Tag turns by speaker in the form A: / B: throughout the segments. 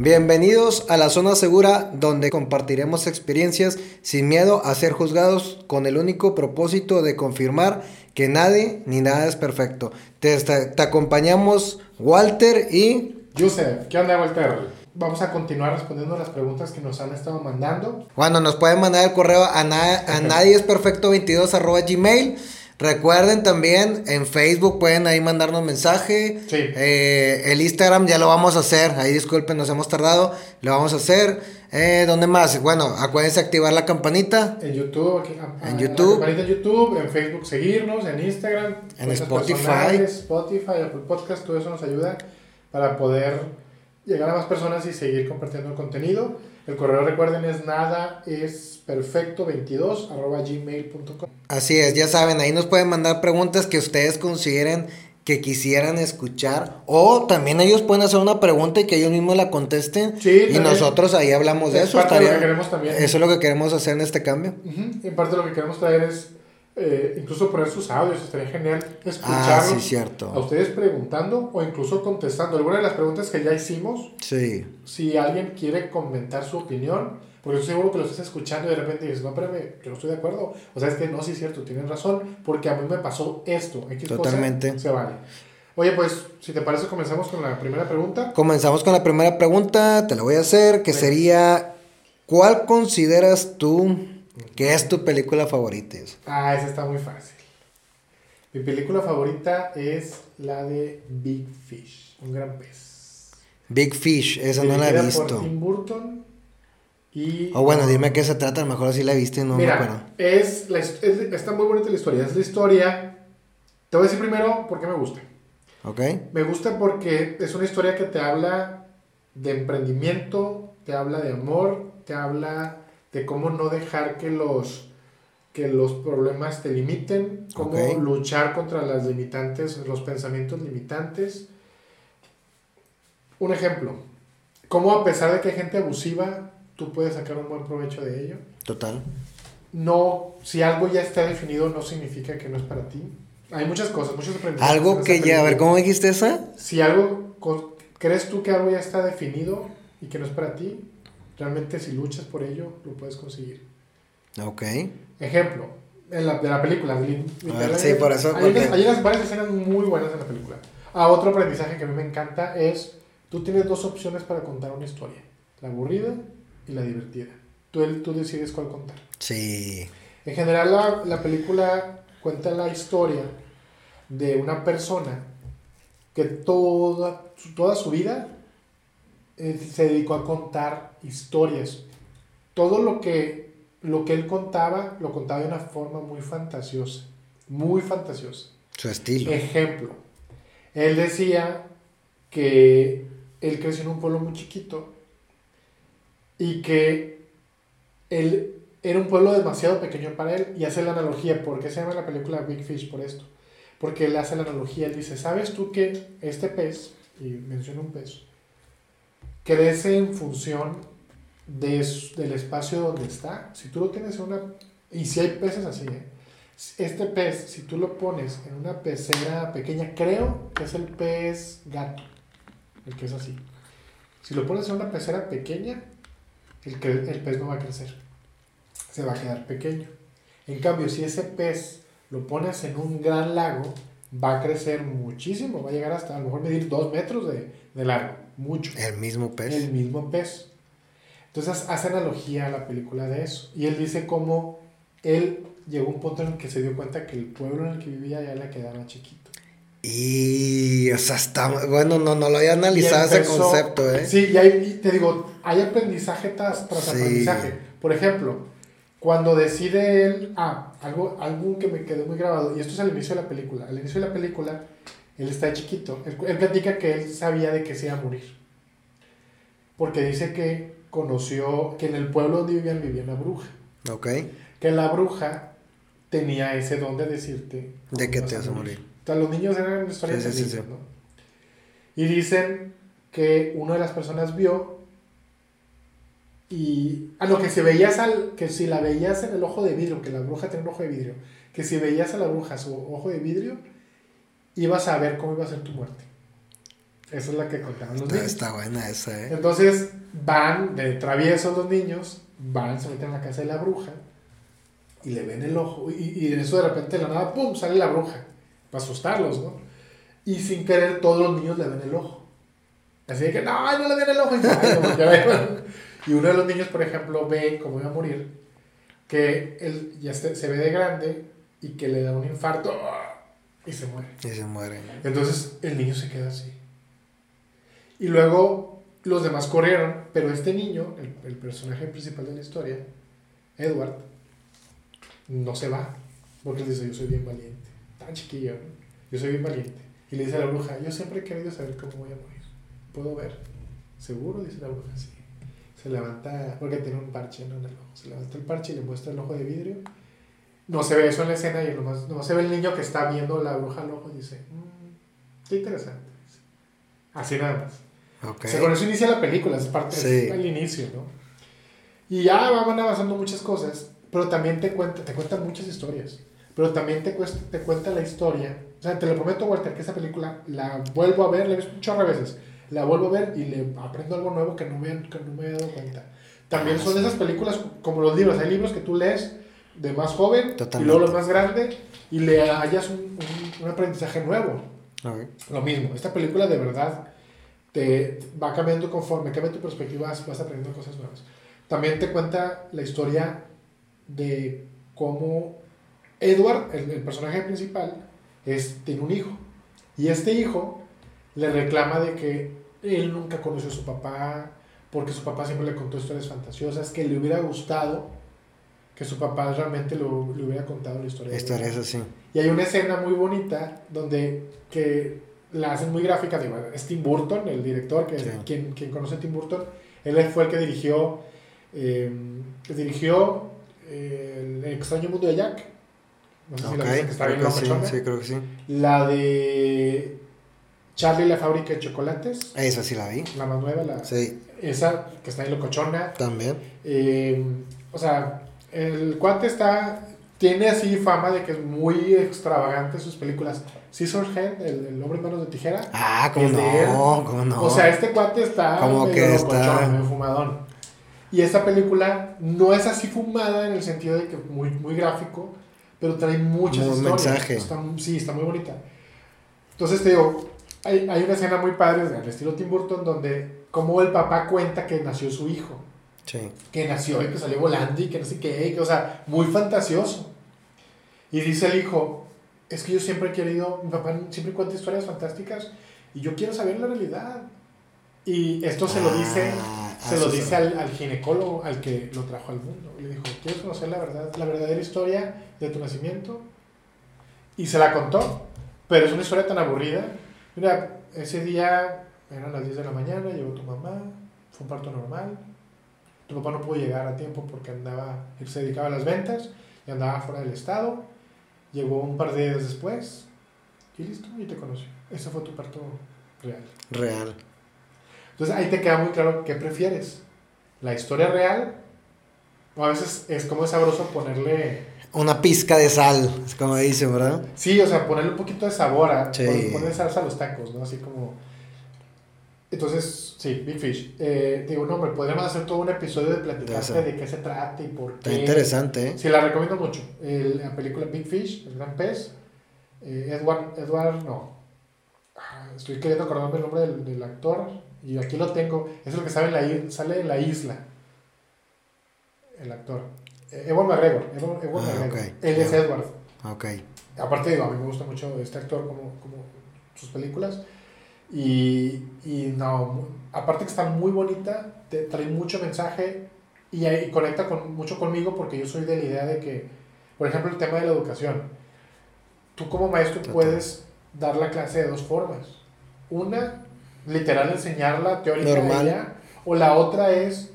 A: Bienvenidos a la zona segura donde compartiremos experiencias sin miedo a ser juzgados con el único propósito de confirmar que nadie ni nada es perfecto. Te, te acompañamos Walter y...
B: Joseph, ¿qué onda Walter? Vamos a continuar respondiendo las preguntas que nos han estado mandando.
A: Bueno, nos pueden mandar el correo a, na a nadie es perfecto 22 arroba gmail. Recuerden también en Facebook pueden ahí mandarnos mensaje.
B: Sí.
A: Eh, el Instagram ya lo vamos a hacer. Ahí disculpen, nos hemos tardado. Lo vamos a hacer. Eh, ¿Dónde más? Bueno, acuérdense activar la campanita.
B: En YouTube, aquí,
A: en a, YouTube.
B: La campanita en YouTube, en Facebook seguirnos, en Instagram.
A: En Spotify.
B: Spotify, Apple Podcast, todo eso nos ayuda para poder llegar a más personas y seguir compartiendo el contenido. El correo, recuerden, es nada es perfecto 22 arroba gmail.com.
A: Así es, ya saben, ahí nos pueden mandar preguntas que ustedes consideren que quisieran escuchar o también ellos pueden hacer una pregunta y que ellos mismos la contesten y nosotros ahí hablamos de eso.
B: Parte de lo que queremos también.
A: Eso es lo que queremos hacer en este cambio.
B: En parte lo que queremos traer es eh, incluso poner sus audios, estaría genial escucharlos
A: ah, cierto.
B: a ustedes preguntando o incluso contestando alguna de las preguntas que ya hicimos.
A: Sí.
B: Si alguien quiere comentar su opinión, porque estoy seguro que lo estás escuchando y de repente dices, no, espérame, yo no estoy de acuerdo. O sea, es que no, sí es cierto, tienes razón, porque a mí me pasó esto.
A: Totalmente.
B: se vale. Oye, pues, si te parece, comenzamos con la primera pregunta.
A: Comenzamos con la primera pregunta, te la voy a hacer, que sería, ¿cuál consideras tú ¿Qué es tu película favorita?
B: Ah, esa está muy fácil. Mi película favorita es la de Big Fish, un gran pez.
A: Big Fish, esa no la he visto.
B: Por Tim Burton y...
A: O oh, bueno, dime qué se trata, a lo mejor así la viste, no
B: Mira,
A: me acuerdo.
B: Es, la, es, está muy bonita la historia. Es la historia... Te voy a decir primero por qué me gusta.
A: Ok.
B: Me gusta porque es una historia que te habla de emprendimiento, te habla de amor, te habla de cómo no dejar que los, que los problemas te limiten, cómo luchar contra las limitantes, los pensamientos limitantes. Un ejemplo, cómo a pesar de que hay gente abusiva, tú puedes sacar un buen provecho de ello.
A: Total.
B: No, si algo ya está definido no significa que no es para ti. Hay muchas cosas, muchos aprendizajes.
A: Algo que ya, a ver, ¿cómo dijiste esa?
B: Si algo, crees tú que algo ya está definido y que no es para ti, Realmente si luchas por ello, lo puedes conseguir.
A: Ok.
B: Ejemplo, en la, de la película.
A: sí, por eso.
B: Hay, unas, hay unas varias escenas muy buenas en la película. Ah, otro aprendizaje que a mí me encanta es, tú tienes dos opciones para contar una historia. La aburrida y la divertida. Tú, tú decides cuál contar.
A: Sí.
B: En general la, la película cuenta la historia de una persona que toda, toda su vida se dedicó a contar historias. Todo lo que, lo que él contaba, lo contaba de una forma muy fantasiosa, muy fantasiosa.
A: Su estilo.
B: Ejemplo, él decía que él creció en un pueblo muy chiquito y que él era un pueblo demasiado pequeño para él y hace la analogía, ¿por qué se llama la película Big Fish? Por esto. Porque él hace la analogía, él dice, ¿sabes tú que este pez, y menciona un pez, crece en función de, del espacio donde está. Si tú lo tienes en una... Y si hay peces así, ¿eh? Este pez, si tú lo pones en una pecera pequeña, creo que es el pez gato, el que es así. Si lo pones en una pecera pequeña, el, el pez no va a crecer. Se va a quedar pequeño. En cambio, si ese pez lo pones en un gran lago, va a crecer muchísimo. Va a llegar hasta a lo mejor medir dos metros de, de largo mucho.
A: El mismo pez.
B: El mismo pez. Entonces hace analogía a la película de eso. Y él dice cómo él llegó a un punto en el que se dio cuenta que el pueblo en el que vivía ya le quedaba chiquito.
A: Y, o sea, está, bueno, no, no lo había analizado ese concepto, ¿eh?
B: Sí, y ahí te digo, hay aprendizaje tras, tras aprendizaje. Por ejemplo, cuando decide él, ah, algo, algo que me quedó muy grabado, y esto es al inicio de la película. Al inicio de la película, él está chiquito. Él, platica que él sabía de que se iba a morir. Porque dice que conoció que en el pueblo donde vivían vivía una bruja.
A: Ok.
B: Que la bruja tenía ese don de decirte.
A: De que te vas a morir.
B: O sea, los niños eran historias ¿no? Y dicen que una de las personas vio y a lo que si veías al que si la veías en el ojo de vidrio, que la bruja tenía un ojo de vidrio, que si veías a la bruja su ojo de vidrio, ibas a ver cómo iba a ser tu muerte. Esa es la que contaban los
A: Está,
B: niños.
A: está buena esa, ¿eh?
B: Entonces van de traviesos los niños, van, se meten en la casa de la bruja y le ven el ojo. Y, y de eso de repente de la nada, ¡pum! sale la bruja para asustarlos, ¿no? Y sin querer todos los niños le ven el ojo. Así de que, no, no le ven el ojo. Y, "Ay, no, voltea a ver". Y uno de los niños, por ejemplo, ve cómo iba a morir, que él ya se, se ve de grande y que le da un infarto. Y se muere.
A: Y se mueren.
B: Entonces el niño se queda así. Y luego los demás corrieron, pero este niño, el, el personaje principal de la historia, Edward, no se va. Porque él dice, yo soy bien valiente. Tan chiquillo, ¿no? Yo soy bien valiente. Y le dice a la bruja, yo siempre he querido saber cómo voy a morir. ¿Puedo ver? ¿Seguro? Dice la bruja, sí. Se levanta, porque tiene un parche ¿no? en el ojo. Se levanta el parche y le muestra el ojo de vidrio. No se ve eso en la escena y nomás, no se ve el niño que está viendo la bruja al ojo y dice, "Mm, qué interesante. Así nada más.
A: Ok.
B: O sea, con eso inicia la película, es parte
A: Sí.
B: es el inicio, ¿no? Y ya van avanzando muchas cosas, pero también te cuenta, te cuenta muchas historias. Pero también te, cuesta, te cuenta la historia. O sea, te lo prometo, Walter, que esa película la vuelvo a ver, la he visto de veces. La vuelvo a ver y le aprendo algo nuevo que no me, que no me había dado cuenta. También
A: Ah,
B: son esas películas como los libros. Hay libros que tú lees de más joven
A: Totalmente.
B: y luego los más grande y le hallas un, un- un aprendizaje nuevo.
A: Ok.
B: Lo mismo, esta película de verdad te va cambiando conforme cambia tu perspectiva, vas vas aprendiendo cosas nuevas. También te cuenta la historia de cómo Edward, el, el personaje principal, es, tiene un hijo. Y este hijo le reclama de que él nunca conoció a su papá, porque su papá siempre le contó historias fantasiosas, que le hubiera gustado que su papá realmente lo- le hubiera contado la historia.
A: Historia es así.
B: Y hay una escena muy bonita donde que la hacen muy gráfica. Digo, es Tim Burton, el director, que
A: Sí.
B: quien, quien conoce a Tim Burton, él fue el que dirigió, eh, que dirigió eh, El extraño mundo de Jack. No sé si la que está
A: creo
B: bien
A: que sí, creo que sí.
B: La de Charlie y la fábrica de chocolates,
A: Esa sí la vi.
B: la más nueva, la,
A: Sí,
B: esa que está en locochona.
A: también.
B: Eh, o sea, el cuate está. Tiene así fama de que es muy extravagante sus películas. Scissorhead, el, el hombre en manos de tijera.
A: Ah,
B: él.
A: no, cómo no.
B: O sea, este cuate está.
A: Como que está-
B: medio fumadón. Y esta película no es así fumada en el sentido de que muy, muy gráfico, pero trae muchas historias.
A: mensaje.
B: Está- sí, está muy bonita. Entonces te digo, hay, hay una escena muy padre del estilo Tim Burton donde como el papá cuenta que nació su hijo
A: Sí.
B: que nació y que salió volando y que no sé qué, que, o sea, muy fantasioso. Y dice el hijo, es que yo siempre he querido, mi papá siempre cuenta historias fantásticas y yo quiero saber la realidad. Y esto se lo dice,
A: Ah,
B: se lo dice al, al ginecólogo, al que lo trajo al mundo. Le dijo, ¿quieres conocer la verdad, la verdadera historia de tu nacimiento? Y se la contó, pero es una historia tan aburrida. Mira, ese día eran las 10 de la mañana, llegó tu mamá, fue un parto normal. Tu papá no pudo llegar a tiempo porque andaba, él se dedicaba a las ventas y andaba fuera del estado. Llegó un par de días después y listo, y te conoció. Ese fue tu parto real.
A: Real.
B: Entonces ahí te queda muy claro qué prefieres. La historia real, o a veces es como es sabroso ponerle,
A: Una pizca de sal, es como dicen, ¿verdad?
B: sí, o sea, ponerle un poquito de sabor, a,
A: Sí.
B: pon- ponerle salsa a los tacos, ¿no? Así como... Entonces, sí, Big Fish. Eh, digo, no, hombre, podríamos hacer todo un episodio de platicarte de qué se trata y por qué.
A: Está interesante, ¿eh?
B: Sí, la recomiendo mucho. El- la película Big Fish, El Gran Pez. eh, Edward, Edward, no. Ah, Estoy queriendo acordarme el nombre del, del actor. Y aquí lo tengo. Es el que sale en la, sale en la isla. El actor. Eh, Ewan McGregor. Ewan, Ewan
A: Ah,
B: McGregor. Él es. Edward.
A: Ok.
B: Aparte, digo, a mí me gusta mucho este actor como, como sus películas. Y, y no, aparte que está muy bonita, te trae mucho mensaje y, ahí conecta con, mucho conmigo porque yo soy de la idea de que, por ejemplo, el tema de la educación. Tú como maestro puedes dar la clase de dos formas. Una, literal enseñarla teórica
A: Normal.
B: de ella, o la otra es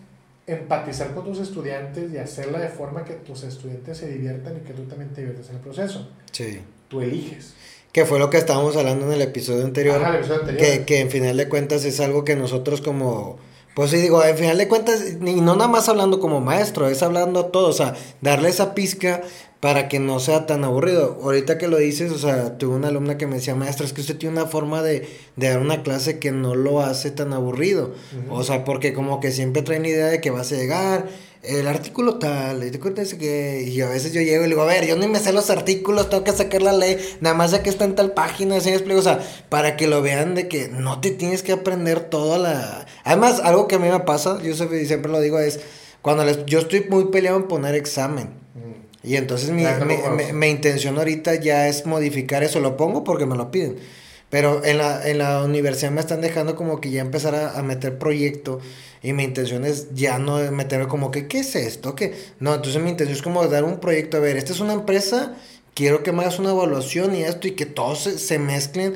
B: empatizar con tus estudiantes y hacerla de forma que tus estudiantes se diviertan y que tú también te diviertas en el proceso.
A: Sí.
B: Tú eliges.
A: Que fue lo que estábamos hablando en el episodio anterior.
B: Ajá, el episodio anterior.
A: que, que en final de cuentas es algo que nosotros como... Pues sí, digo, en final de cuentas, y no nada más hablando como maestro, es hablando a todos, o sea, darle esa pizca para que no sea tan aburrido. Ahorita que lo dices, o sea, tuve una alumna que me decía, maestra, es que usted tiene una forma de, de dar una clase que no lo hace tan aburrido. O sea, porque como que siempre traen idea de que vas a llegar, el artículo tal, y te cuentas que, y a veces yo llego y le digo, a ver, yo ni me sé los artículos, tengo que sacar la ley, nada más ya que está en tal página, así explico, o sea, para que lo vean de que no te tienes que aprender toda la... Además, algo que a mí me pasa, yo siempre lo digo, es cuando les, yo estoy muy peleado en poner examen. Y entonces mi, mi, intención ahorita ya es modificar eso. Lo pongo porque me lo piden. Pero en la, en la universidad me están dejando como que ya empezar a, meter proyecto. Y mi intención es ya no meterme como que, ¿qué es esto? ¿Qué? No, entonces mi intención es como dar un proyecto. A ver, esta es una empresa, quiero que me hagas una evaluación y esto y que todos se, se mezclen.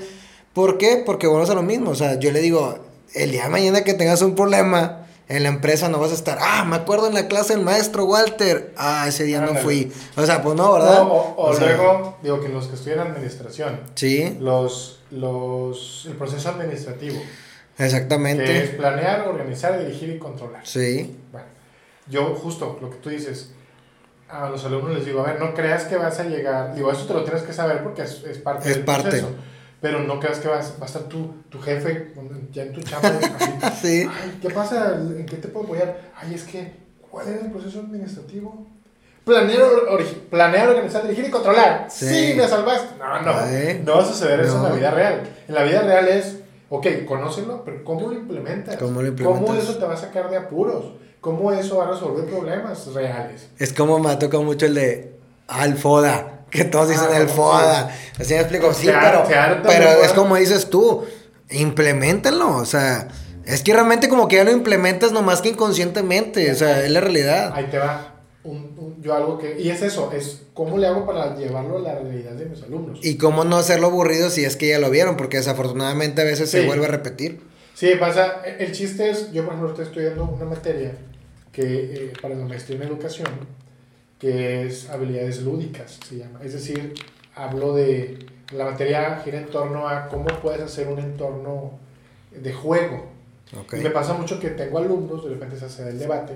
A: ¿Por qué? Porque bueno, es lo mismo. O sea, yo le digo, el día de mañana que tengas un problema en la empresa no vas a estar, ah, me acuerdo en la clase el maestro Walter, ah, ese día no fui. O sea, pues no, ¿verdad?
B: o, luego, digo que los que estudian administración, sí. Los, los, el proceso administrativo.
A: Exactamente.
B: Que es planear, organizar, dirigir y controlar.
A: Sí.
B: Bueno, yo justo lo que tú dices, a los alumnos les digo, a ver, no creas que vas a llegar, digo, eso te lo tienes que saber porque es, es parte
A: es del parte. proceso
B: pero no creas que vas, va a estar tu, tu jefe ya en tu chamba. sí. Ay, ¿qué pasa? ¿En qué te puedo apoyar? Ay, es que, ¿cuál es el proceso administrativo? Planear, planear organizar, dirigir y controlar. Sí, me salvaste. No, no. No va a suceder eso en la vida real. En la vida real es, ok, conócelo, pero ¿cómo lo implementas? ¿Cómo lo implementas? ¿Cómo eso te va a sacar de apuros? ¿Cómo eso va a resolver problemas reales?
A: Es como me ha tocado mucho el de Alfoda que todos dicen ah, el FODA. Así me explico, sí, pero, pero es como dices tú, implementenlo, o sea, es que realmente como que ya lo implementas nomás que inconscientemente, o sea, es la realidad.
B: Ahí te va. yo algo que, y es eso, es cómo le hago para llevarlo a la realidad de mis alumnos.
A: Y cómo no hacerlo aburrido si es que ya lo vieron, porque desafortunadamente a veces se vuelve a repetir.
B: Sí, pasa, el chiste es, yo por ejemplo estoy estudiando una materia que eh, para la maestría en educación, que es habilidades lúdicas, se llama. Es decir, hablo de la materia gira en torno a cómo puedes hacer un entorno de juego. Y me pasa mucho que tengo alumnos, de repente se hace el debate,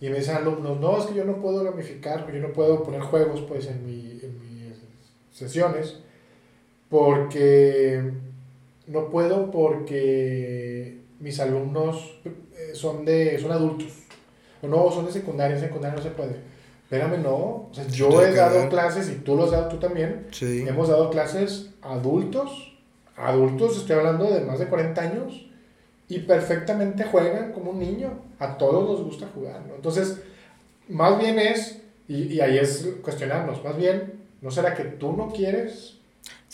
B: y me dicen alumnos, no, es que yo no puedo gamificar, yo no puedo poner juegos pues en, mi, en mis sesiones, porque no puedo porque mis alumnos eh, son, de, son adultos, o no, son de secundaria, en secundaria no se puede Espérame, no. yo he dado clases, y tú lo has dado tú también. Hemos dado clases adultos. Adultos, estoy hablando de más de 40 años. Y perfectamente juegan como un niño. A todos nos gusta jugar, ¿no? Entonces, más bien es, y, y ahí es cuestionarnos, más bien, ¿no será que tú no quieres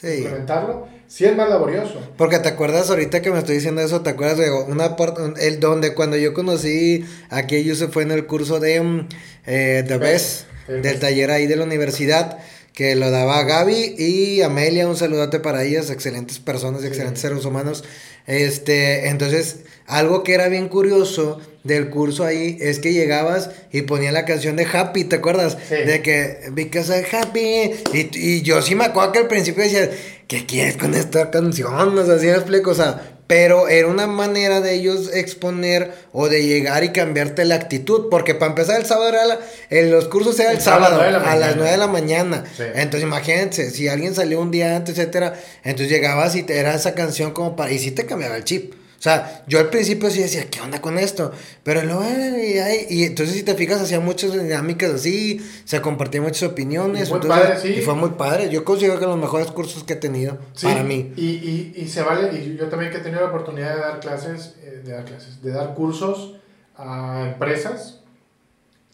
B: implementarlo? Sí es más laborioso.
A: Porque te acuerdas ahorita que me estoy diciendo eso, te acuerdas de una parte, el donde cuando yo conocí a se fue en el curso de mm, eh, The Best, del taller ahí de la universidad, que lo daba Gaby y Amelia, un saludote para ellas, excelentes personas, excelentes seres humanos. Este, entonces, algo que era bien curioso del curso ahí es que llegabas y ponía la canción de Happy, ¿te acuerdas? De que, because I'm happy. Y, y yo sí me acuerdo que al principio decía, ¿qué quieres con esta canción? O sea, así me explico, o sea, pero era una manera de ellos exponer o de llegar y cambiarte la actitud, porque para empezar el sábado era en los cursos era el, sábado, a las 9 de la mañana. Entonces imagínense, si alguien salió un día antes, etcétera, entonces llegabas y te era esa canción como para y sí te cambiaba el chip. O sea, yo al principio sí decía, ¿qué onda con esto? Pero luego, y, y, entonces si te fijas, hacía muchas dinámicas así, se compartían muchas opiniones. Y, padre, sí. y fue muy padre. Yo considero que los mejores cursos que he tenido para mí.
B: Y, y, y, se vale, y yo también que he tenido la oportunidad de dar clases, eh, de dar clases, de dar cursos a empresas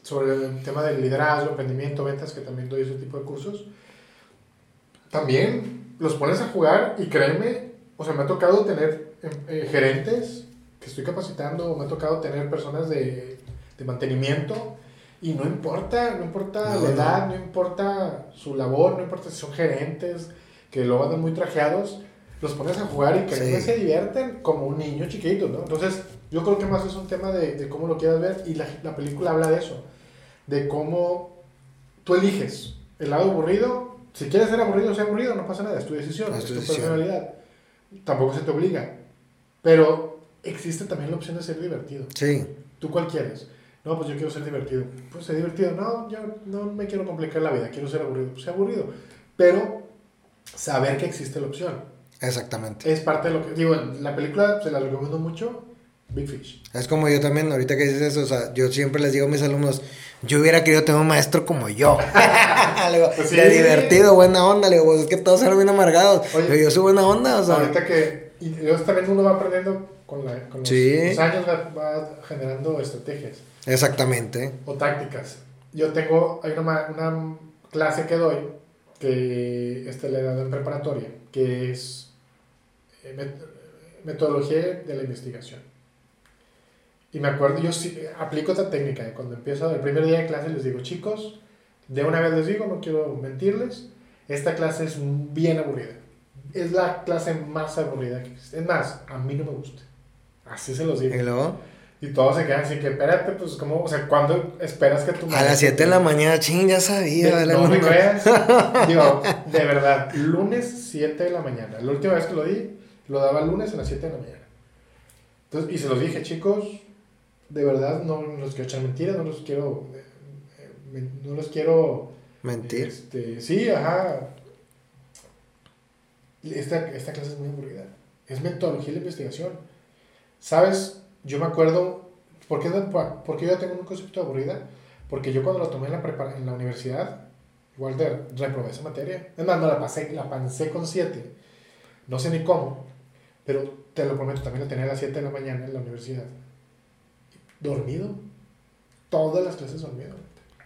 B: sobre el tema del liderazgo, emprendimiento, ventas, que también doy ese tipo de cursos. También los pones a jugar y créeme, o sea, me ha tocado tener eh, gerentes que estoy capacitando, me ha tocado tener personas de, de mantenimiento y no importa, no importa la edad, no. importa su labor, no importa si son gerentes, que lo andan muy trajeados, los pones a jugar y que se divierten como un niño chiquito, ¿no? Entonces, yo creo que más es un tema de, de cómo lo quieras ver y la, la, película habla de eso, de cómo tú eliges el lado aburrido, si quieres ser aburrido, sea aburrido, no pasa nada, es tu decisión, es, tu, personalidad, tampoco se te obliga, pero existe también la opción de ser divertido.
A: Sí.
B: ¿Tú cuál quieres? No, pues yo quiero ser divertido. Pues ser divertido. No, yo no me quiero complicar la vida, quiero ser aburrido. Pues ser aburrido. Pero saber que existe la opción.
A: Exactamente.
B: Es parte de lo que. Digo, la película se la recomiendo mucho. Big Fish.
A: Es como yo también, ahorita que dices eso, o sea, yo siempre les digo a mis alumnos, yo hubiera querido tener un maestro como yo. le digo,
B: Pues sí.
A: divertido, buena onda, le digo, pues es que todos eran bien amargados.
B: Oye,
A: digo, yo soy buena onda, o sea.
B: Ahorita que. Y luego también uno va aprendiendo con, la, con los,
A: Sí.
B: los años, va, va generando estrategias
A: Exactamente.
B: o tácticas. Yo tengo. Hay una, una clase que doy que este le he dado en preparatoria, que es eh, met- metodología de la investigación. Y me acuerdo, yo sí, aplico esta técnica. ¿eh? Cuando empiezo el primer día de clase les digo, chicos, de una vez les digo, no quiero mentirles, esta clase es bien aburrida. Es la clase más aburrida que existe. Es más, a mí no me gusta. Así se los digo.
A: Y luego,
B: Y todos se quedan así que, espérate, pues, ¿cómo? O sea, ¿cuándo esperas que tu
A: a las 7 de la mañana, ching, ya sabía.
B: de-
A: la
B: no me creas. Digo, de verdad, lunes 7 de la mañana. La última vez que lo di, lo daba lunes a las 7 de la mañana. Entonces, y se los dije, chicos, de verdad no los quiero echar mentiras, no los quiero. eh, eh, no los quiero.
A: Mentir.
B: Este, sí, ajá. Esta, esta clase es muy aburrida. Es metodología de la investigación. ¿Sabes? Yo me acuerdo. ¿Por qué, por qué yo tengo un concepto de aburrida? Porque yo cuando lo tomé en la, prepara- en la universidad, igual de reprobé esa materia. Es más, no la pasé, la pasé con 7. No sé ni cómo, pero te lo prometo, también la tenía a las 7 de la mañana en la universidad. Dormido. Todas las clases dormido.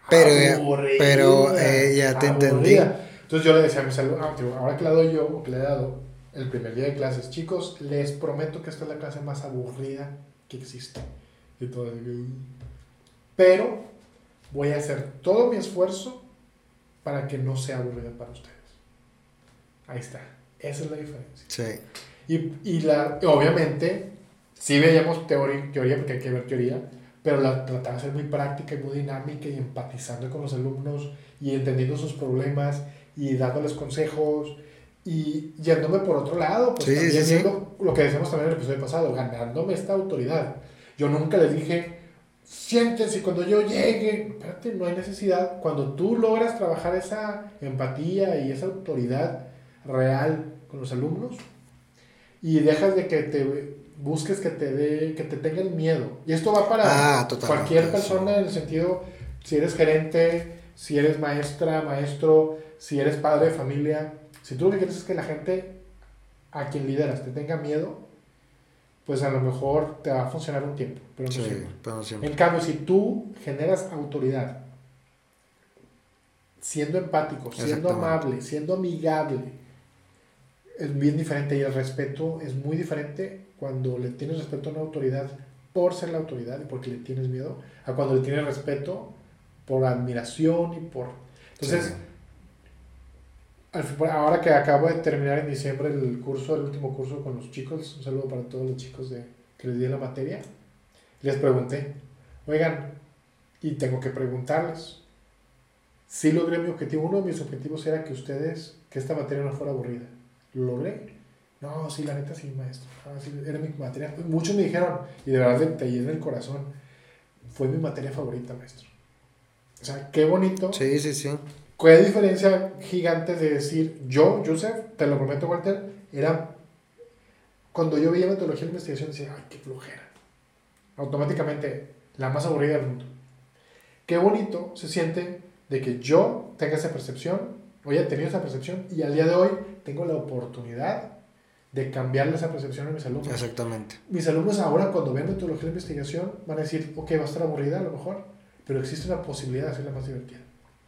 A: Pero ya-
B: Aburrida,
A: pero, eh, ya te entendí.
B: Entonces yo le decía a mis alumnos, ah, ahora que la doy yo, o que le he dado el primer día de clases, chicos, les prometo que esta es la clase más aburrida que existe. Y todo. Pero voy a hacer todo mi esfuerzo para que no sea aburrida para ustedes. Ahí está. Esa es la diferencia.
A: Sí.
B: Y, y la, obviamente, sí veíamos teoría, teoría, porque hay que ver teoría, pero la trataba de ser muy práctica y muy dinámica y empatizando con los alumnos y entendiendo sus problemas y dándoles consejos y yéndome por otro lado, pues
A: Sí,
B: también
A: sí, sí.
B: viendo lo que decíamos también en el episodio pasado, ganándome esta autoridad. Yo nunca les dije, siéntense cuando yo llegue, espérate, no hay necesidad. Cuando tú logras trabajar esa empatía y esa autoridad real con los alumnos y dejas de que te busques que te dé, que te tengan miedo. Y esto va para
A: Ah,
B: cualquier
A: sí.
B: persona en el sentido, si eres gerente, si eres maestra, maestro, si eres padre de familia, si tú lo que quieres es que la gente a quien lideras te tenga miedo, pues a lo mejor te va a funcionar un tiempo, pero no
A: Sí,
B: siempre.
A: pero siempre.
B: En cambio, si tú generas autoridad, siendo empático, siendo amable, siendo amigable, es bien diferente y el respeto es muy diferente cuando le tienes respeto a una autoridad por ser la autoridad y porque le tienes miedo, a cuando le tienes respeto por admiración y por... Entonces,
A: Sí.
B: Ahora que acabo de terminar en diciembre el curso, el último curso con los chicos, un saludo para todos los chicos de, que les di la materia, les pregunté, oigan, y tengo que preguntarles, si logré mi objetivo, uno de mis objetivos era que ustedes, que esta materia no fuera aburrida, ¿lo logré? No, sí, la neta sí, maestro, Ah, sí, era mi materia, muchos me dijeron, y de verdad te llena el corazón, fue mi materia favorita, maestro. O sea, qué bonito.
A: Sí, sí, sí.
B: ¿Qué diferencia gigante de decir, yo, Joseph, te lo prometo, Walter, era cuando yo veía metodología de investigación, decía, ay, qué flojera. Automáticamente, la más aburrida del mundo. Qué bonito se siente de que yo tenga esa percepción, o haya tenido esa percepción, y al día de hoy tengo la oportunidad de cambiarle esa percepción a mis alumnos.
A: Exactamente.
B: Mis alumnos ahora, cuando vean metodología de investigación, van a decir, ok, va a estar aburrida a lo mejor, pero existe una posibilidad de hacerla más divertida.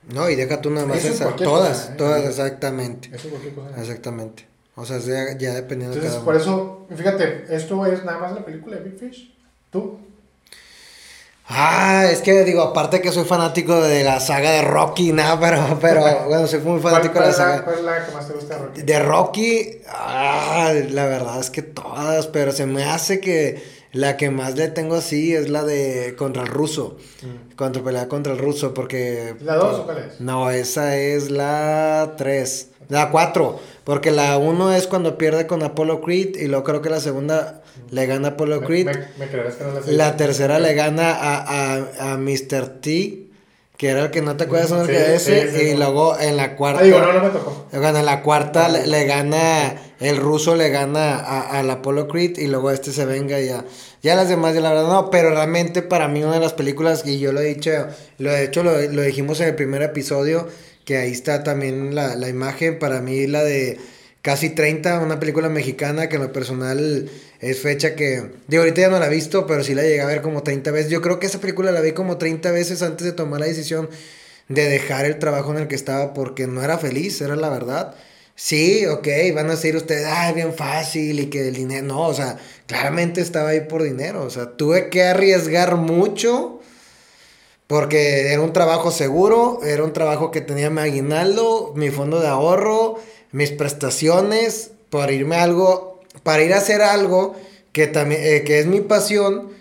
A: No, y deja tú nada más
B: Eso
A: esa. Todas,
B: cosa, ¿eh?
A: todas, exactamente.
B: Eso es cualquier cosa.
A: Exactamente. O sea, ya, ya dependiendo de
B: Entonces,
A: cada
B: por eso, fíjate, esto es nada más la película de Big Fish. ¿Tú?
A: Ah, es que digo, aparte que soy fanático de la saga de Rocky, nada, pero, pero bueno, soy muy fanático de
B: ¿Cuál,
A: la
B: cuál es la,
A: saga.
B: cuál es la que más te gusta de Rocky?
A: De Rocky, ah, la verdad es que todas, pero se me hace que la que más le tengo así es la de contra el ruso.
B: Mm.
A: Contra pelea contra el ruso, porque.
B: ¿La dos o cuál es?
A: No, esa es la 3. La 4, porque la 1 es cuando pierde con Apollo Creed y luego creo que la segunda le gana a Apollo Creed.
B: Me, me creerás que no la.
A: La tercera le gana a, a, a Mr. T, que era el que no te acuerdas
B: Sí,
A: de que ese,
B: sí, sí,
A: y luego en la cuarta...
B: Ah, digo, no, no me tocó.
A: Bueno, en la cuarta le, le gana, el ruso le gana a- al Apollo Creed y luego este se venga y ya. Ya las demás, ya la verdad no, pero realmente para mí una de las películas, y yo lo he dicho, lo he hecho, lo, lo dijimos en el primer episodio, que ahí está también la, la imagen, para mí la de Casi 30, una película mexicana que en lo personal es fecha que, de ahorita ya no la he visto, pero sí la llegué a ver como 30 veces. Yo creo que esa película la vi como 30 veces antes de tomar la decisión de dejar el trabajo en el que estaba porque no era feliz, era la verdad. Sí, ok, van a decir ustedes, ah, bien fácil y que el dinero, no, o sea, claramente estaba ahí por dinero, o sea, tuve que arriesgar mucho porque era un trabajo seguro, era un trabajo que tenía mi aguinaldo, mi fondo de ahorro, mis prestaciones, para irme a algo, para ir a hacer algo que también, eh, que es mi pasión,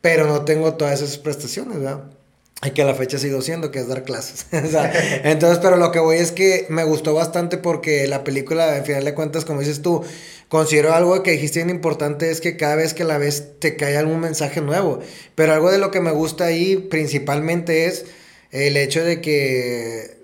A: pero no tengo todas esas prestaciones, ¿verdad? Y que la fecha sigo siendo, que es dar clases. Entonces, pero lo que voy es que me gustó bastante porque la película, al final de cuentas, como dices tú, considero algo que dijiste bien importante, es que cada vez que la ves te cae algún mensaje nuevo. Pero algo de lo que me gusta ahí principalmente es el hecho de que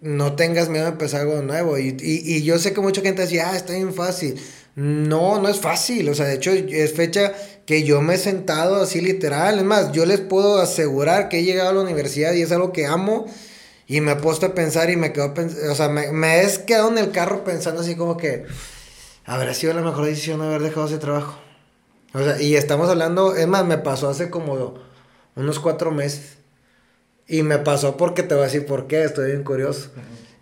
A: no tengas miedo de empezar algo nuevo. Y, y, y yo sé que mucha gente decía, ah, está bien fácil. No, no es fácil. O sea, de hecho, es fecha que yo me he sentado así literal. Es más, yo les puedo asegurar que he llegado a la universidad y es algo que amo. Y me he puesto a pensar y me quedo O sea, me, me he quedado en el carro pensando así como que habrá sido la mejor decisión haber dejado ese trabajo. O sea, y estamos hablando, es más, me pasó hace como unos cuatro meses. Y me pasó porque te voy a decir por qué, estoy bien curioso.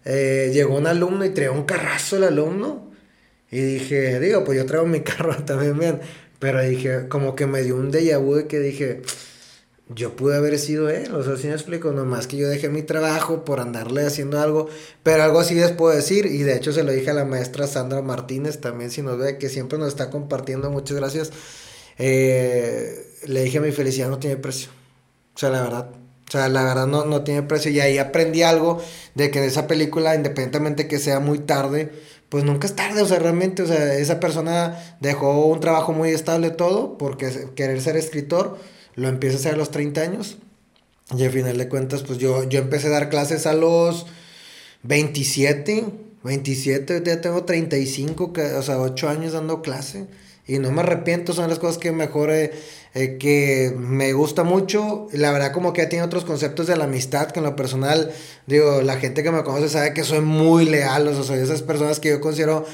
A: Eh, llegó un alumno y traía un carrazo el alumno. Y dije, digo, pues yo traigo mi carro también bien. Pero dije, como que me dio un déjà vu que dije, yo pude haber sido él. O sea, si me explico, nomás que yo dejé mi trabajo por andarle haciendo algo. Pero algo así les puedo decir. Y de hecho se lo dije a la maestra Sandra Martínez también, si nos ve, que siempre nos está compartiendo. Muchas gracias. Eh, le dije, mi felicidad no tiene precio. O sea, la verdad. O sea, la verdad no, no tiene precio. Y ahí aprendí algo de que de esa película, independientemente que sea muy tarde, pues nunca es tarde. O sea, realmente, o sea, esa persona dejó un trabajo muy estable todo porque querer ser escritor lo empieza a hacer a los 30 años. Y al final de cuentas, pues yo, yo empecé a dar clases a los 27, 27, ya tengo 35, que- o sea, 8 años dando clase. Y no me arrepiento, son las cosas que mejor, eh, eh, que me gusta mucho. La verdad como que ya tiene otros conceptos de la amistad, que en lo personal, digo, la gente que me conoce sabe que soy muy leal, o sea, soy esas personas que yo considero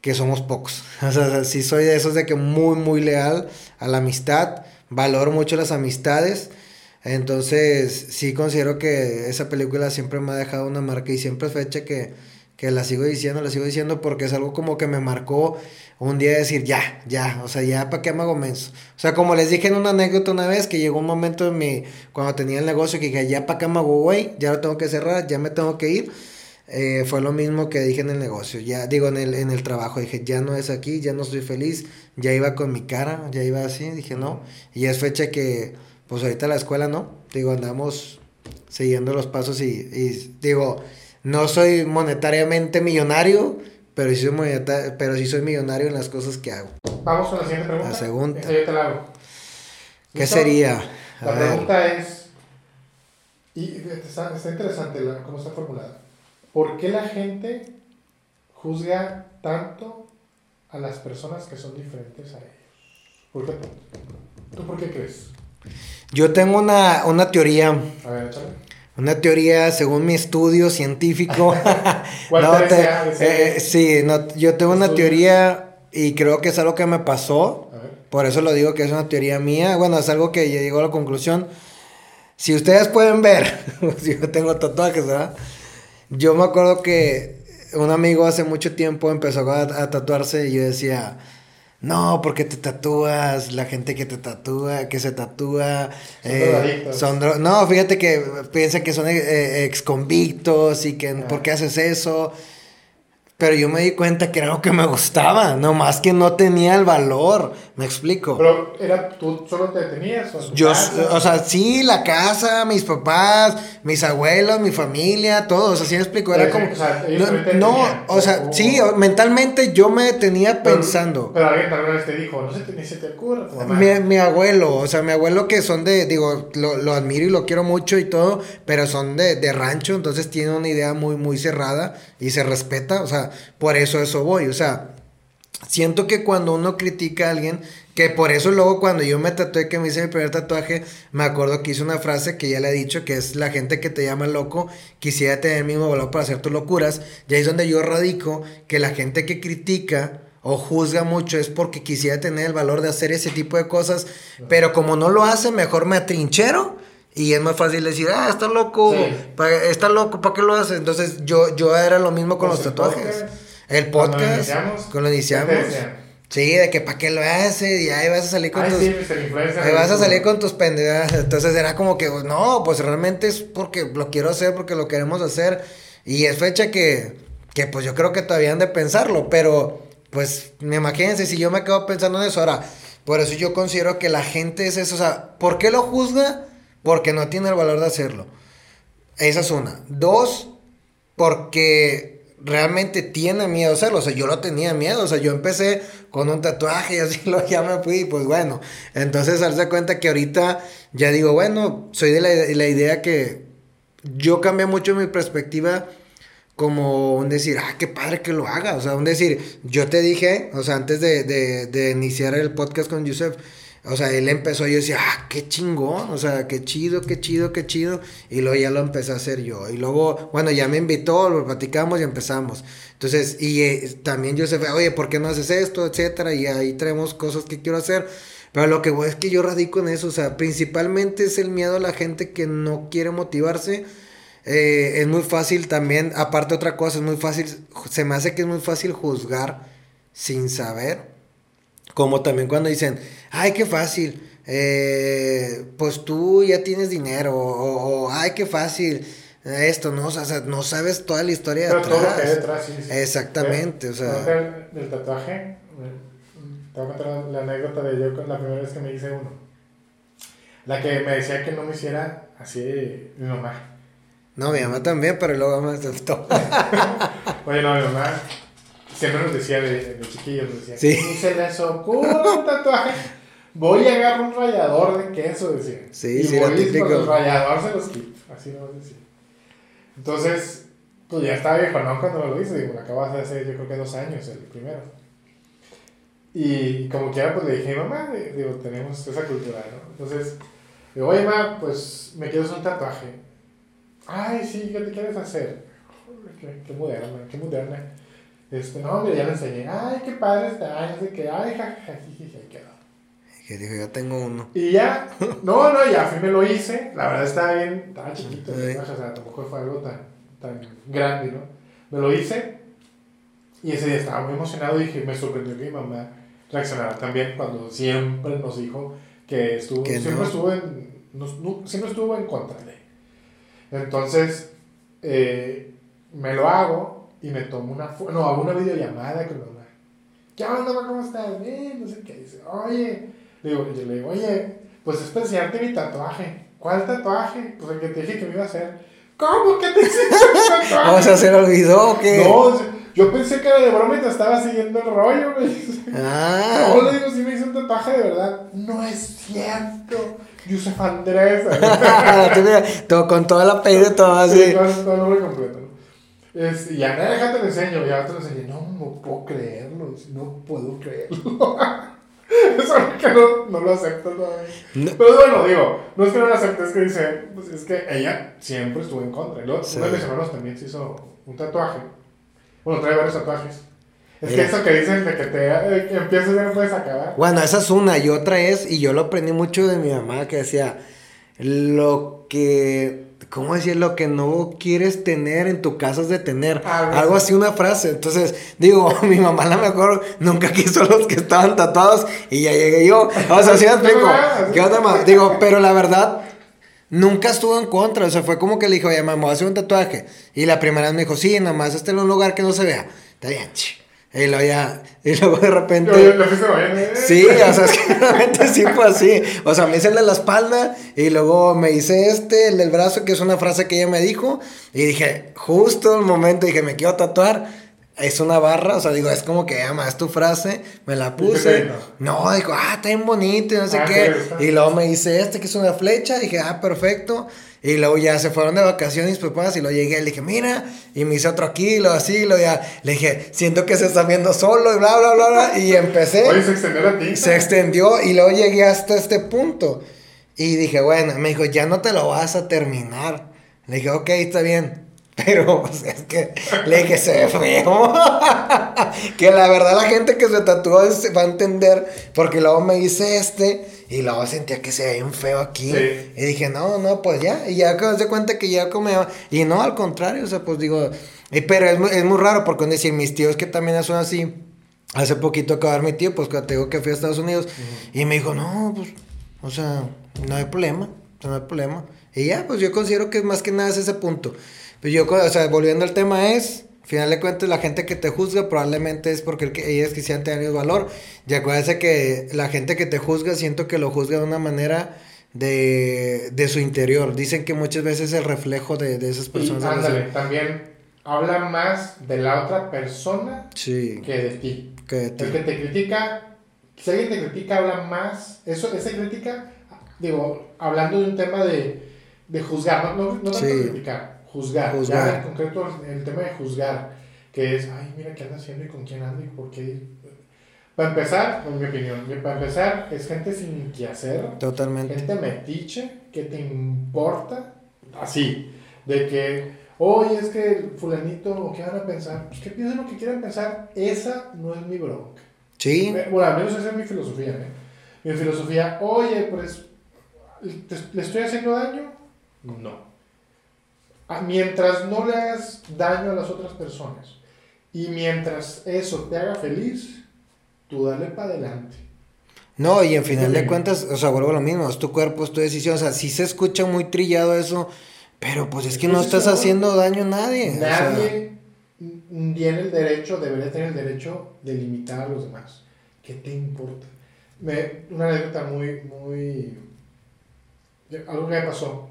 A: que somos pocos. O sea, sí soy de esos de que muy, muy leal a la amistad, valoro mucho las amistades. Entonces, sí considero que esa película siempre me ha dejado una marca y siempre fecha que, que la sigo diciendo, la sigo diciendo porque es algo como que me marcó un día decir, ya, ya, o sea, ya, ¿para qué me hago menso? O sea, como les dije en una anécdota una vez, que llegó un momento en mi, cuando tenía el negocio que dije, ya, ¿para qué me hago, güey? Ya lo tengo que cerrar, ya me tengo que ir. Eh, fue lo mismo que dije en el negocio, ya digo en el, en el trabajo, dije, ya no es aquí, ya no estoy feliz, ya iba con mi cara, ya iba así, dije, no, y es fecha que, pues ahorita la escuela no, digo, andamos siguiendo los pasos y, y digo, no soy monetariamente millonario, pero sí, soy pero sí soy millonario en las cosas que hago.
B: Vamos con la siguiente pregunta.
A: La segunda.
B: Esta yo te la hago.
A: ¿Qué
B: ¿Listo?
A: sería? A
B: La
A: ver.
B: pregunta es, y está, está interesante la, cómo está formulada. ¿Por qué la gente juzga tanto a las personas que son diferentes a ellos? ¿Por qué? ¿Tú por qué crees?
A: Yo tengo una, una teoría,
B: A ver, échale.
A: Una teoría según mi estudio científico.
B: ¿Cuál
A: No, te- eh, sí, no, yo tengo una
B: Estudio.
A: teoría y creo que es algo que me pasó. Por eso lo digo que es una teoría mía. Bueno, es algo que yo llego a la conclusión. Si ustedes pueden ver, si yo tengo tatuajes, ¿verdad? Yo me acuerdo que un amigo hace mucho tiempo empezó a, a tatuarse y yo decía, no, porque te tatúas, la gente que te tatúa, que se tatúa,
B: Son
A: eh,
B: drogadictos.
A: son dro- no, fíjate que piensan que son eh, ex convictos y que
B: Ah.
A: ¿por qué haces eso? Pero yo me di cuenta que era algo que me gustaba, nomás que no tenía el valor, me explico.
B: Pero era, tú solo te detenías. O,
A: yo, o sea, sí, la casa, mis papás, mis abuelos, mi familia, todo, o sea, sí me explico, era como... O sea, no, o sea, sí, mentalmente yo me detenía pensando.
B: Pero alguien tal vez te dijo, no se te, ni se te ocurre.
A: Mi, mi, abuelo, o sea, mi abuelo que son de, digo, lo, lo, admiro y lo quiero mucho y todo, pero son de, de rancho, entonces tiene una idea muy, muy cerrada y se respeta, o sea, por eso eso voy, o sea, siento que cuando uno critica a alguien, que por eso luego cuando yo me tatué, que me hice mi primer tatuaje, me acuerdo que hice una frase que ya le he dicho, que es la gente que te llama loco, quisiera tener el mismo valor para hacer tus locuras, y ahí es donde yo radico, que la gente que critica o juzga mucho es porque quisiera tener el valor de hacer ese tipo de cosas, pero como no lo hace, mejor me atrinchero. Y es más fácil decir, ah, está loco, está loco, ¿para qué lo hace? Entonces yo, yo era lo mismo con los tatuajes. El podcast, cuando lo iniciamos. Sí, de que para qué lo hace, y ahí vas a salir con tus. ahí vas a salir con tus pendejas. Entonces era como que, no, pues realmente es porque lo quiero hacer, porque lo queremos hacer. Y es fecha que, que pues yo creo que todavía han de pensarlo, pero pues imagínense si yo me quedo pensando en eso ahora. Por eso yo considero que la gente es eso. O sea, ¿por qué lo juzga? Porque no tiene el valor de hacerlo. Esa es una. Dos, porque realmente tiene miedo hacerlo. O sea, yo lo tenía miedo. O sea, yo empecé con un tatuaje y así lo ya me fui. Pues bueno, entonces darse cuenta que ahorita ya digo, bueno, soy de la, idea que yo cambié mucho mi perspectiva como un decir, ah, qué padre que lo haga. O sea, un decir, yo te dije, o sea, antes de, de, de iniciar el podcast con Yusef, o sea, él empezó, yo decía, ah, qué chingón, o sea, qué chido, qué chido, qué chido. Y luego ya lo empecé a hacer yo. Y luego, bueno, ya me invitó, lo platicamos y empezamos. Entonces, y eh, también yo se fue, oye, ¿por qué no haces esto? Etcétera. Y ahí traemos cosas que quiero hacer. Pero lo que voy es que yo radico en eso, o sea, principalmente es el miedo a la gente que no quiere motivarse. Eh, es muy fácil también, aparte otra cosa, es muy fácil, se me hace que es muy fácil juzgar sin saber. Como también cuando dicen, ay, qué fácil, eh, pues tú ya tienes dinero, o, ay, qué fácil, esto, ¿no? O sea, no sabes toda la historia
B: de atrás. Todo lo que hay detrás, sí,
A: Exactamente, o sea.
B: Del, tatuaje, te voy a contar la anécdota de yo la primera vez que me hice uno. La que me decía que no me hiciera así mi mamá.
A: No, mi mamá también, pero luego me aceptó.
B: Oye, no, mi mamá siempre nos decía de, de chiquillos, nos decía, sí. se les ocurre un tatuaje. Voy a agarrar un rallador de queso, decía. Sí, y sí, voy típico. Con el rallador se los quito. Así nos decía. Entonces, pues ya estaba viejo, ¿no? Cuando lo hice, digo, lo acabas de hacer yo creo que dos años, el primero. Y como quiera, pues le dije, mamá, digo, tenemos esa cultura, ¿no? Entonces, digo, oye, mamá, pues me quiero hacer un tatuaje. Ay, sí, ¿qué te quieres hacer? Qué, qué moderna, qué moderna. Este, no, hombre, ya le enseñé. Ay, qué padre está. Ay, que, ay, jajajiji, quedó.
A: Que dijo, ya tengo uno.
B: Y ya, no, no, ya fui, me lo hice. La verdad estaba bien, estaba chiquito. O sea, tampoco fue algo tan, tan grande, ¿no? Me lo hice. Y ese día estaba muy emocionado y dije, me sorprendió que mi mamá reaccionara también cuando siempre nos dijo que estuvo, siempre, estuvo en, no, siempre estuvo en contra de él. Entonces, eh, me lo hago y me tomo una foto, no, hago una videollamada con mamá. ¿Qué onda, mamá? ¿Cómo estás? Bien, no sé qué. Dice, oye, le digo, yo le digo, oye, pues es para enseñarte mi tatuaje. ¿Cuál tatuaje? Pues el que te dije que me iba a hacer. ¿Cómo que te hiciste mi tatuaje?
A: o sea, ¿se lo olvidó o qué?
B: No, yo pensé que era de broma y te estaba siguiendo el rollo, me dice. Ah. No, le digo, si me hice un tatuaje de verdad. No es cierto. Yusef Andrés.
A: todo, con toda la apellido, todo así.
B: Sí, con todo el nombre completo. Es, y ya, déjate lo enseño. Ya te lo enseñé. No, no puedo creerlo. No puedo creerlo. Eso es que no, no lo acepto todavía. Pero bueno, digo, no es que no lo acepte, es que dice, pues es que ella siempre estuvo en contra. Y luego, uno de mis hermanos también se hizo un tatuaje. Bueno, trae varios tatuajes. Es que eso que dicen de que te eh, que empiezas y no puedes acabar.
A: Bueno, esa es una. Y otra es, y yo lo aprendí mucho de mi mamá, que decía, lo que ¿cómo decir lo que no quieres tener en tu casa es de tener? Ah, Algo así, una frase. Entonces, digo, mi mamá a lo mejor nunca quiso los que estaban tatuados y ya llegué yo. O sea, sí me explico. ¿Qué onda más? Digo, pero la verdad, nunca estuvo en contra. O sea, fue como que le dijo, oye, mamá, voy a hacer un tatuaje. Y la primera vez me dijo, sí, nada más, este en un lugar que no se vea. está bien. Y luego ya, y luego de repente.
B: Yo- yo- bien, ¿eh?
A: Sí, o sea, es que realmente sí fue así. O sea, me hice el de la espalda y luego me hice este, el del brazo, que es una frase que ella me dijo. Y dije, justo el momento, dije, me quiero tatuar. Es una barra, o sea, digo, es como que, ama, es tu frase, me la
B: ¿Y qué
A: puse.
B: dijo?
A: No, dijo, ah, está bien bonito y no sé
B: Ah,
A: qué. Y luego me hice este, que es una flecha. Dije, ah, perfecto. Y luego ya se fueron de vacaciones mis papás y luego llegué le dije, mira, y me hice otro aquí, luego así, y luego ya le dije, siento que se está viendo solo y bla, bla, bla, bla. Y empecé.
B: Oye, se extendió la tinta.
A: Se extendió y luego llegué hasta este punto. Y dije, bueno, me dijo, ya no te lo vas a terminar. Le dije, ok, está bien. Pero pues, es que le dije, se ve feo. que la verdad la gente que se tatuó es- va a entender. Porque luego me hice este y luego sentía que se veía un feo aquí.
B: Sí.
A: Y dije, no, no, pues ya. Y ya que se cuenta que ya como... Y no, al contrario, o sea, pues digo... y- pero es, muy- es muy raro porque decir, mis tíos que también son así... Hace poquito acaba de ver mi tío, pues te digo que fui a Estados Unidos. Y me dijo, no, pues, o sea, no hay problema, o sea, no hay problema. Y ya, pues yo considero que más que nada es ese punto. Pero yo, o sea, volviendo al tema es, al final de cuentas, la gente que te juzga probablemente es porque el que- ellas quisieran tener valor. Y acuérdense que la gente que te juzga, siento que lo juzga de una manera de, de su interior. Dicen que muchas veces es el reflejo de, de esas
B: Y
A: personas.
B: ándale, también habla más de la otra persona
A: Sí,
B: que de ti.
A: que de ti.
B: El que te critica, si alguien te critica, habla más. Eso, esa crítica, digo, hablando de un tema de, de juzgar, no, no, no tanto
A: Sí.
B: criticar, juzgar.
A: Juzgar.
B: Ya en concreto el tema de juzgar, que es, ay, mira qué anda haciendo y con quién anda y por qué. Para empezar, en mi opinión, para empezar, es gente sin que hacer,
A: Totalmente.
B: gente metiche, que te importa, así, de que, oye, es que fulanito, ¿o ¿qué van a pensar? Pues que piensen lo que quieran pensar, esa no es mi bronca.
A: Sí,
B: Eh, Bueno, al menos esa es mi filosofía, ¿eh? Mi filosofía, oye, pues, ¿te- ¿le estoy haciendo daño? No. Ah, Mientras no le hagas daño a las otras personas y mientras eso te haga feliz, tú dale para adelante.
A: No, y en final de cuentas, o sea, vuelvo a lo mismo, es tu cuerpo, es tu decisión, o sea, sí se escucha muy trillado eso, pero pues es que no estás haciendo daño a nadie. o sea,
B: Nadie tiene el derecho, debería tener el derecho de limitar a los demás. ¿Qué te importa? Me, una anécdota muy, muy... Algo que me pasó.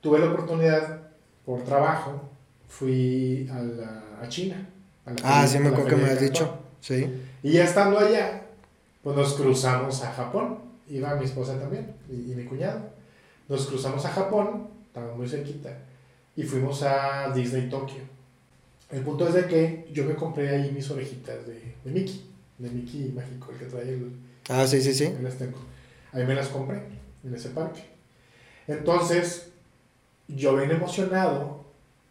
B: Tuve la oportunidad, por trabajo, fui a, la- a China. a la
A: ah,
B: feria-
A: sí me acuerdo que me has dicho, sí.
B: Y ya estando allá, pues nos cruzamos a Japón. Iba mi esposa también y, y mi cuñado. Nos cruzamos a Japón, estaba muy cerquita, y fuimos a Disney Tokio. El punto es de que yo me compré ahí mis orejitas de, de Mickey, de Mickey Mágico, el que trae el,
A: Ah, sí, sí, sí.
B: Ahí las tengo. Ahí me las compré en ese parque. Entonces, yo bien emocionado,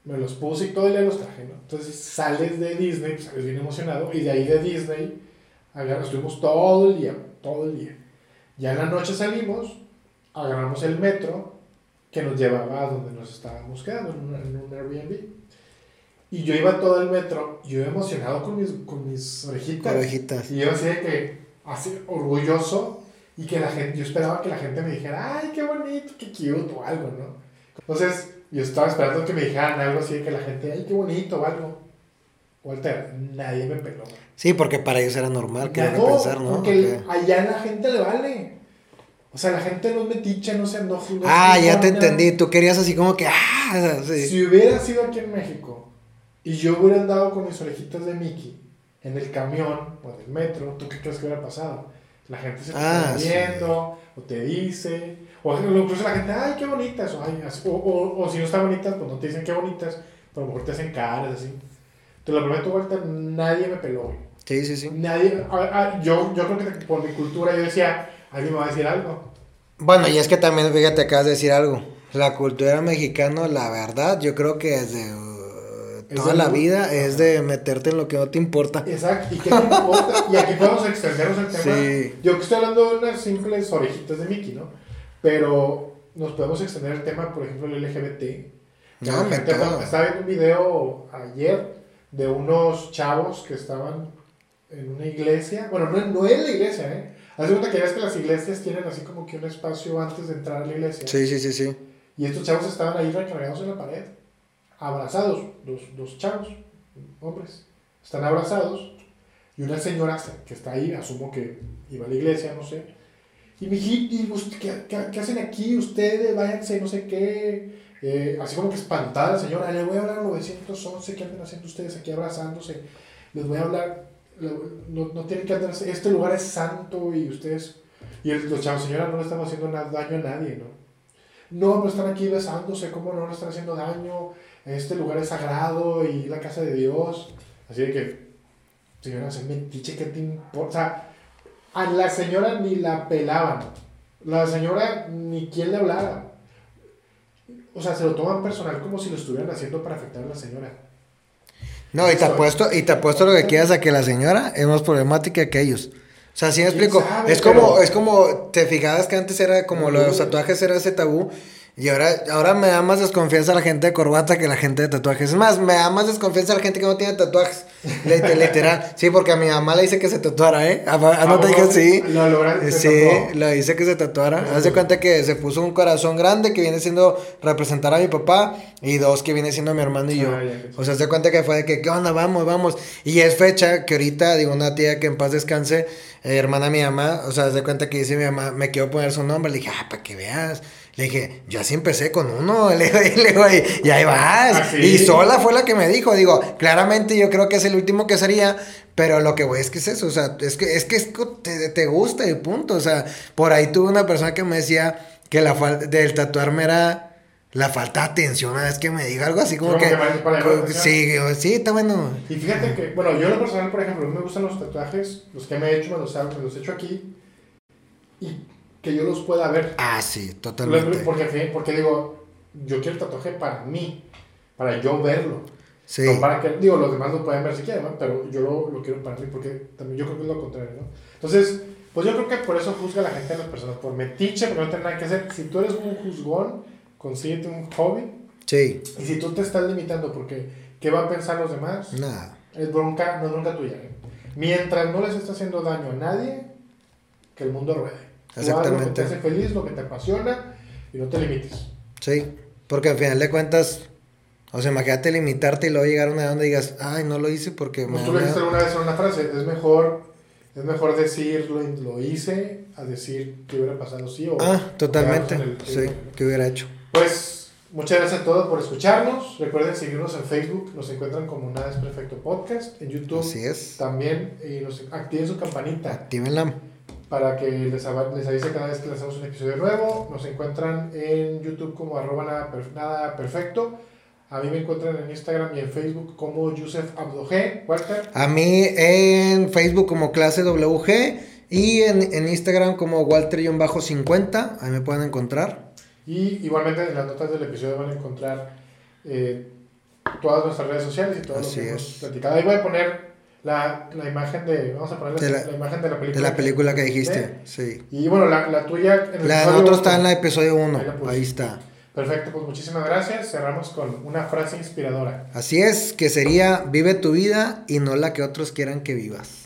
B: me los puse y todo y ya los traje, ¿no? Entonces sales de Disney, pues sales bien emocionado, y de ahí de Disney, agarra- estuvimos todo el día, todo el día. Ya en la noche salimos, agarramos el metro que nos llevaba a donde nos estábamos quedando, en un, en un Airbnb. Y yo iba todo el metro, yo emocionado con mis, con mis orejitas.
A: Orejitas.
B: Y yo así de que, así, orgulloso, y que la gente, yo esperaba que la gente me dijera, ay, qué bonito, qué cute, o algo, ¿no? Entonces, yo estaba esperando que me dijeran algo así de que la gente, ay, qué bonito, o algo. Walter, nadie me peló.
A: Sí, porque para ellos era normal que
B: No,
A: pensar, ¿no?
B: Porque
A: Ok.
B: allá la gente le vale. O sea, la gente no es metiche, no se enoja. no
A: Ah, ya te entendí, tú querías así como que, ah, sí.
B: Si hubiera sido aquí en México y yo hubiera andado con mis orejitas de Mickey en el camión o en el metro, ¿tú qué crees que hubiera pasado? La gente se
A: Ah,
B: está
A: sí.
B: viendo, o te dice, o incluso la gente, ay, qué bonitas, o, ay, o, o- o si no están bonitas, pues no te dicen qué bonitas, pero a lo mejor te hacen caras, así. Te lo prometo, Walter, nadie me peló, güey.
A: Sí, sí, sí.
B: Nadie, a- a- yo, yo creo que por mi cultura yo decía, alguien me va a decir algo.
A: Bueno, y es que también, fíjate, acabas de decir algo. La cultura mexicana, la verdad, yo creo que desde uh, toda la vida es de meterte en lo que no te importa.
B: Exacto, ¿y qué te importa? y aquí podemos extendernos el tema.
A: Sí.
B: Yo que estoy hablando de unas simples orejitas de Mickey, ¿no? Pero nos podemos extender el tema, por ejemplo, el LGBT.
A: No, me.
B: Estaba viendo un video ayer de unos chavos que estaban en una iglesia. Bueno, no, no en la iglesia, ¿eh? Haz de cuenta que ves que las iglesias tienen así como que un espacio antes de entrar a la iglesia.
A: Sí, sí, sí, sí.
B: Y estos chavos estaban ahí recargados en la pared, abrazados, dos, dos chavos, hombres. están abrazados, y una señora que está ahí, asumo que iba a la iglesia, no sé, y me dije, ¿qué, qué, hacen aquí ustedes? Váyanse, no sé qué. Eh, así como que espantada señora, le voy a hablar a 911, ¿qué andan haciendo ustedes aquí abrazándose? Les voy a hablar, no, no tienen que andar, este lugar es santo y ustedes, y los chavos, señora, no le estamos haciendo nada, daño a nadie, ¿no? No, no están aquí besándose, ¿cómo no le están haciendo daño? Este lugar es sagrado y la casa de Dios. Así de que, señora, se metiche, ¿qué te importa? O sea, a la señora ni la pelaban. La señora ni quien le hablara. O sea, se lo toman personal como si lo estuvieran haciendo para afectar a la señora.
A: No, y te apuesto, y te apuesto lo que quieras a que la señora es más problemática que ellos. O sea, sí me explico. es como, es como, te fijabas que antes era como los tatuajes era ese tabú. Y ahora, ahora me da más desconfianza la gente de corbata que la gente de tatuajes. Es más, me da más desconfianza la gente que no tiene tatuajes. Literal. Sí, porque a mi mamá le dice que se tatuara, ¿eh? A, no te dije sí. Lo Sí, le dice que se tatuara. Haz de cuenta que se puso un corazón grande que viene siendo representar a mi papá y dos que viene siendo mi hermano y yo. Ah, o sea, se cuenta que fue de que, ¿qué onda? Vamos, vamos. Y es fecha que ahorita, digo, una tía que en paz descanse, eh, hermana mi mamá, o sea, se cuenta que dice mi mamá, me quiero poner su nombre. Le dije, ah, para que veas. Le dije, yo así empecé con uno, le digo, y, ahí vas. ¿Ah, y sola fue la que me dijo, digo, claramente yo creo que es el último que sería, pero lo que voy es que es eso, o sea, es que es que te, te gusta y punto, o sea, por ahí tuve una persona que me decía que la falta del tatuarme era la falta de atención, es que me diga algo así como que, sí, sí, está bueno.
B: Y fíjate que, bueno, yo en lo personal, por ejemplo, me gustan los tatuajes, los que me he hecho, me los, me los he hecho aquí, y que yo los pueda ver.
A: Ah, sí, totalmente.
B: Porque, porque digo, yo quiero el tatuaje para mí, para yo verlo. Sí. para que, digo, los demás lo pueden ver si quieren, pero yo lo, lo, quiero para mí porque también yo creo que es lo contrario, ¿no? Entonces, pues yo creo que por eso juzga la gente a las personas, por metiche, porque no tiene nada que hacer. Si tú eres un juzgón, consíguete un hobby. Sí. Y si tú te estás limitando porque, ¿qué van a pensar los demás? Nada. Es bronca, no es bronca tuya. ¿eh? Mientras no les está haciendo daño a nadie, que el mundo ruede. Exactamente. Lo que te hace feliz, lo que te apasiona y no te limites.
A: Sí, porque al final de cuentas, o sea, imagínate limitarte y luego llegar a una donde digas, ay, no lo hice porque...
B: Pues tú lo dijiste alguna vez en una frase, es mejor, es mejor decir lo, lo hice a decir que hubiera pasado sí o...
A: Ah, totalmente, sí, que hubiera hecho.
B: Pues muchas gracias a todos por escucharnos. Recuerden seguirnos en Facebook, nos encuentran como Nada es Perfecto Podcast. En YouTube Así es. también, y nos, activen su campanita.
A: Actívenla
B: para que les, les avise cada vez que lanzamos un episodio nuevo. Nos encuentran en YouTube como arroba nada, perfecto. A mí me encuentran en Instagram y en Facebook como Yusef Abdoge. Walter.
A: A mí en Facebook como clase WG y en, en Instagram como Walter-50. Ahí me pueden encontrar.
B: Y igualmente en las notas del episodio van a encontrar eh, todas nuestras redes sociales y todo lo que hemos platicado. Ahí voy a poner la, la imagen de, vamos a poner la, imagen de la película.
A: De la película que, dijiste, sí.
B: Y bueno, la, la tuya...
A: En el la de nosotros está en la episodio 1, ahí, está.
B: Perfecto, pues muchísimas gracias. Cerramos con una frase inspiradora.
A: Así es, que sería, vive tu vida y no la que otros quieran que vivas.